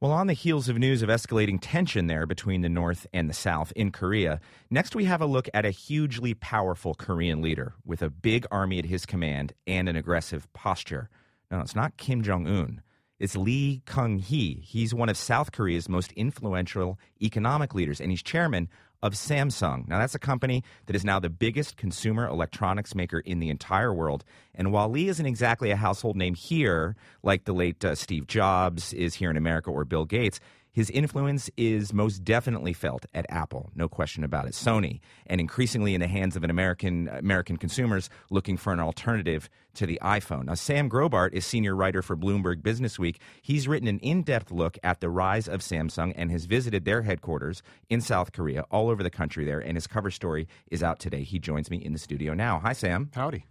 Well, on the heels of news of escalating tension there between the North and the South in Korea, next we have a look at a hugely powerful Korean leader with a big army at his command and an aggressive posture. No, it's not Kim Jong un. It's Lee Kun-Hee. He's one of South Korea's most influential economic leaders, and he's chairman of Samsung. Now, that's a company that is now the biggest consumer electronics maker in the entire world. And while Lee isn't exactly a household name here, like the late uh, Steve Jobs is here in America or Bill Gates, his influence is most definitely felt at Apple, no question about it. Sony, and increasingly in the hands of an American American consumers looking for an alternative to the iPhone. Now, Sam Grobart is senior writer for Bloomberg Businessweek. He's written an in-depth look at the rise of Samsung and has visited their headquarters in South Korea, all over the country there. And his cover story is out today. He joins me in the studio now. Hi, Sam. Howdy.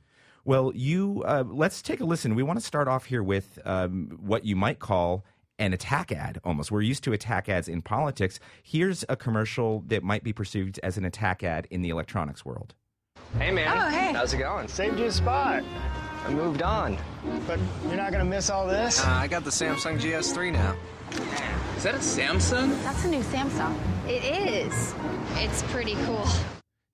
Well, you uh, let's take a listen. We want to start off here with um, what you might call an attack ad almost. We're used to attack ads in politics. Here's a commercial that might be perceived as an attack ad in the electronics world. Hey, man. Oh, hey. How's it going? Saved you a spot. I moved on. But you're not gonna miss all this? Uh, I got the Samsung GS3 now. Is that a Samsung? That's a new Samsung. It is. It's pretty cool.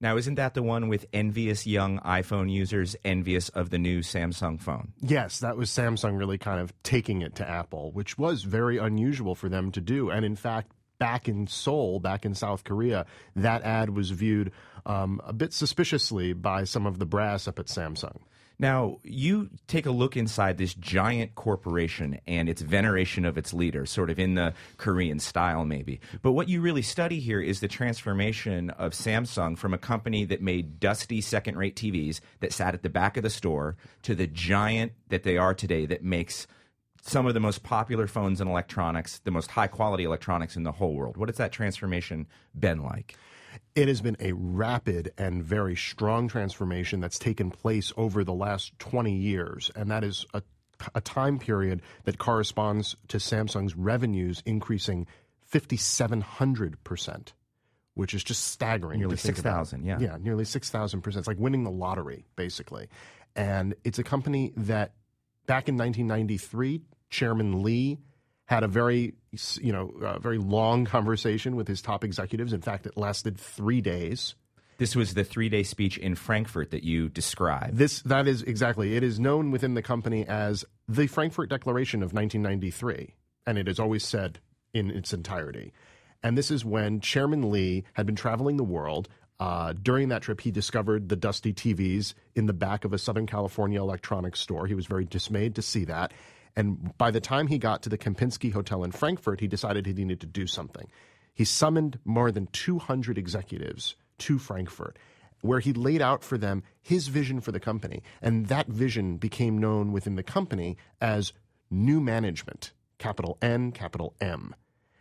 Now, isn't that the one with envious young iPhone users envious of the new Samsung phone? Yes, that was Samsung really kind of taking it to Apple, which was very unusual for them to do. And in fact, back in Seoul, back in South Korea, that ad was viewed um, a bit suspiciously by some of the brass up at Samsung. Now, you take a look inside this giant corporation and its veneration of its leader, sort of in the Korean style, maybe. But what you really study here is the transformation of Samsung from a company that made dusty second rate TVs that sat at the back of the store to the giant that they are today that makes some of the most popular phones and electronics, the most high quality electronics in the whole world. What has that transformation been like? It has been a rapid and very strong transformation that's taken place over the last 20 years, and that is a, a time period that corresponds to Samsung's revenues increasing 5,700%, which is just staggering. Nearly 6,000, yeah. Yeah, nearly 6,000%. It's like winning the lottery, basically. And it's a company that back in 1993, Chairman Lee had a very you know uh, very long conversation with his top executives. In fact, it lasted three days. This was the three-day speech in Frankfurt that you described. This that is exactly. It is known within the company as the Frankfurt Declaration of 1993, and it is always said in its entirety. And this is when Chairman Lee had been traveling the world. Uh, during that trip, he discovered the dusty TVs in the back of a Southern California electronics store. He was very dismayed to see that. And by the time he got to the Kempinski Hotel in Frankfurt, he decided he needed to do something. He summoned more than 200 executives to Frankfurt, where he laid out for them his vision for the company. And that vision became known within the company as new management, capital N, capital M.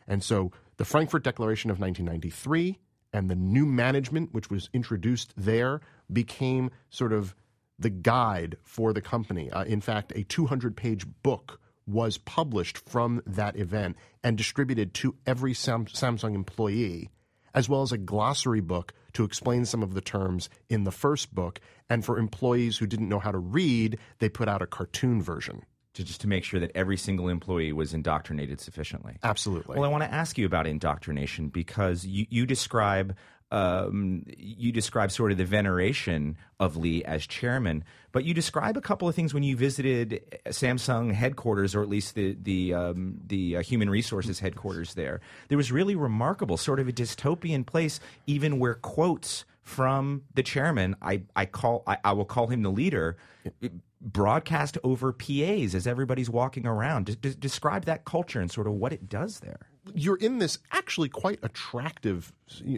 And so the Frankfurt Declaration of 1993 and the new management, which was introduced there, became sort of the guide for the company. Uh, in fact, a 200 page book was published from that event and distributed to every Sam- Samsung employee, as well as a glossary book to explain some of the terms in the first book. And for employees who didn't know how to read, they put out a cartoon version. To just to make sure that every single employee was indoctrinated sufficiently. Absolutely. Well, I want to ask you about indoctrination because you, you describe um, you describe sort of the veneration of Lee as chairman, but you describe a couple of things when you visited Samsung headquarters, or at least the the um, the uh, human resources headquarters there. There was really remarkable, sort of a dystopian place, even where quotes from the chairman, I, I call I, I will call him the leader, broadcast over PAs as everybody's walking around. D- describe that culture and sort of what it does there you're in this actually quite attractive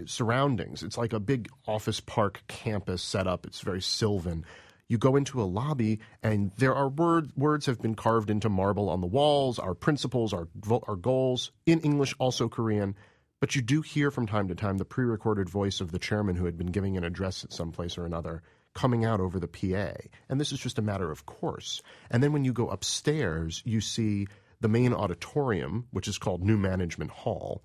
surroundings. It's like a big office park campus setup. It's very sylvan. You go into a lobby, and there are word, words have been carved into marble on the walls. Our principles, our our goals in English, also Korean. But you do hear from time to time the pre-recorded voice of the chairman who had been giving an address at some place or another coming out over the PA. And this is just a matter of course. And then when you go upstairs, you see the main auditorium, which is called New Management Hall.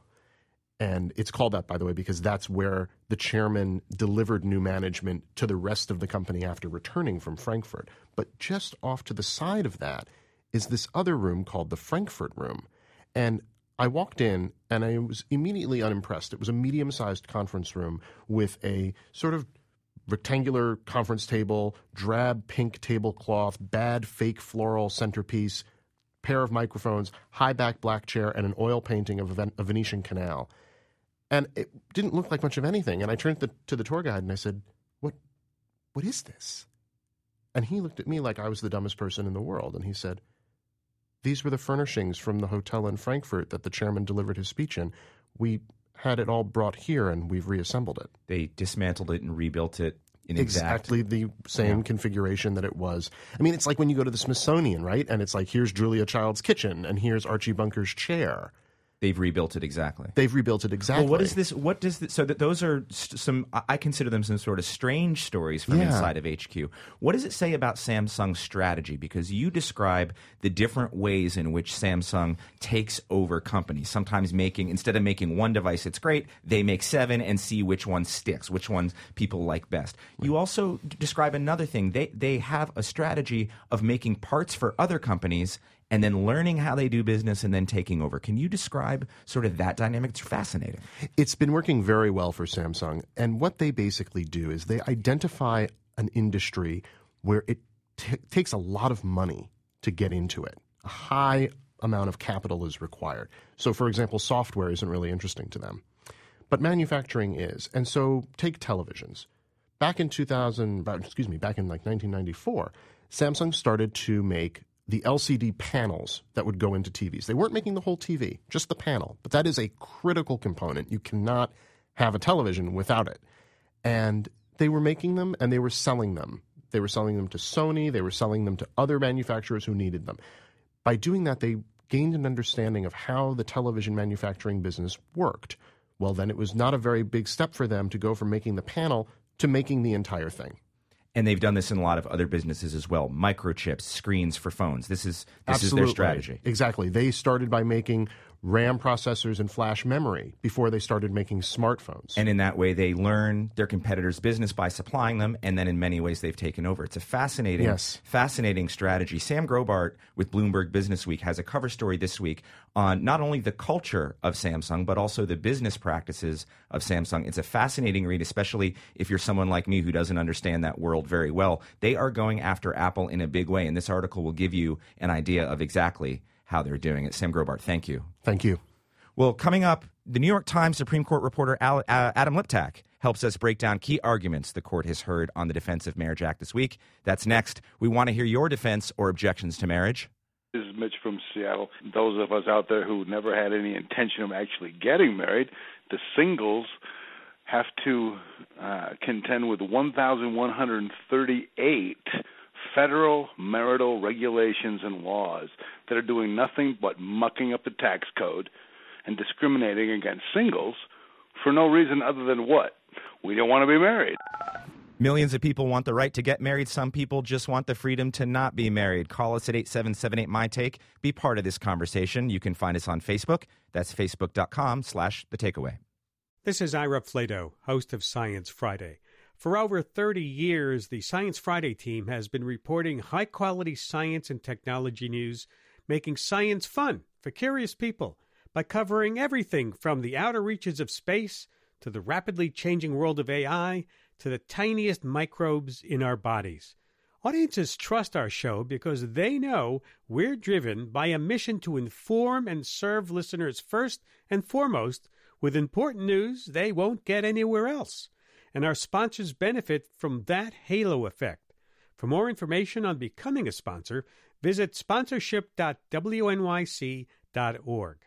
And it's called that, by the way, because that's where the chairman delivered new management to the rest of the company after returning from Frankfurt. But just off to the side of that is this other room called the Frankfurt Room. And I walked in and I was immediately unimpressed. It was a medium sized conference room with a sort of rectangular conference table, drab pink tablecloth, bad fake floral centerpiece, pair of microphones, high back black chair, and an oil painting of a, Ven- a Venetian canal. And it didn't look like much of anything. And I turned to the, to the tour guide and I said, "What? What is this?" And he looked at me like I was the dumbest person in the world. And he said, These were the furnishings from the hotel in Frankfurt that the chairman delivered his speech in. We had it all brought here and we've reassembled it. They dismantled it and rebuilt it exactly the same yeah. configuration that it was. I mean, it's like when you go to the Smithsonian, right? And it's like, here's Julia Child's kitchen and here's Archie Bunker's chair. They've rebuilt it exactly. They've rebuilt it exactly. Well, what is this? What does this, so that those are some? I consider them some sort of strange stories from yeah. inside of HQ. What does it say about Samsung's strategy? Because you describe the different ways in which Samsung takes over companies. Sometimes making instead of making one device, it's great. They make seven and see which one sticks, which ones people like best. You also describe another thing. They they have a strategy of making parts for other companies and then learning how they do business and then taking over. Can you describe sort of that dynamic? It's fascinating. It's been working very well for Samsung. And what they basically do is they identify an industry where it t- takes a lot of money to get into it. A high amount of capital is required. So, for example, software isn't really interesting to them, but manufacturing is. And so, take televisions. Back in 2000, excuse me, back in like 1994, Samsung started to make the LCD panels that would go into TVs. They weren't making the whole TV, just the panel. But that is a critical component. You cannot have a television without it. And they were making them and they were selling them. They were selling them to Sony, they were selling them to other manufacturers who needed them. By doing that, they gained an understanding of how the television manufacturing business worked. Well, then it was not a very big step for them to go from making the panel to making the entire thing and they've done this in a lot of other businesses as well. Microchips screens for phones. This is this Absolutely. is their strategy. Exactly. They started by making RAM processors and flash memory before they started making smartphones. And in that way, they learn their competitors' business by supplying them, and then in many ways, they've taken over. It's a fascinating, yes. fascinating strategy. Sam Grobart with Bloomberg Business Week has a cover story this week on not only the culture of Samsung, but also the business practices of Samsung. It's a fascinating read, especially if you're someone like me who doesn't understand that world very well. They are going after Apple in a big way, and this article will give you an idea of exactly how they're doing it. Sam Grobart, thank you. Thank you. Well, coming up, the New York Times Supreme Court reporter uh, Adam Liptak helps us break down key arguments the court has heard on the Defense of Marriage Act this week. That's next. We want to hear your defense or objections to marriage. This is Mitch from Seattle. Those of us out there who never had any intention of actually getting married, the singles have to uh, contend with 1,138 federal marital regulations and laws that are doing nothing but mucking up the tax code and discriminating against singles for no reason other than what? We don't want to be married. Millions of people want the right to get married. Some people just want the freedom to not be married. Call us at 8778 My Take. Be part of this conversation. You can find us on Facebook. That's facebook.com slash the takeaway. This is Ira Flatow, host of Science Friday. For over 30 years, the Science Friday team has been reporting high quality science and technology news, making science fun for curious people by covering everything from the outer reaches of space to the rapidly changing world of AI to the tiniest microbes in our bodies. Audiences trust our show because they know we're driven by a mission to inform and serve listeners first and foremost with important news they won't get anywhere else and our sponsors benefit from that halo effect. For more information on becoming a sponsor, visit sponsorship.wnyc.org.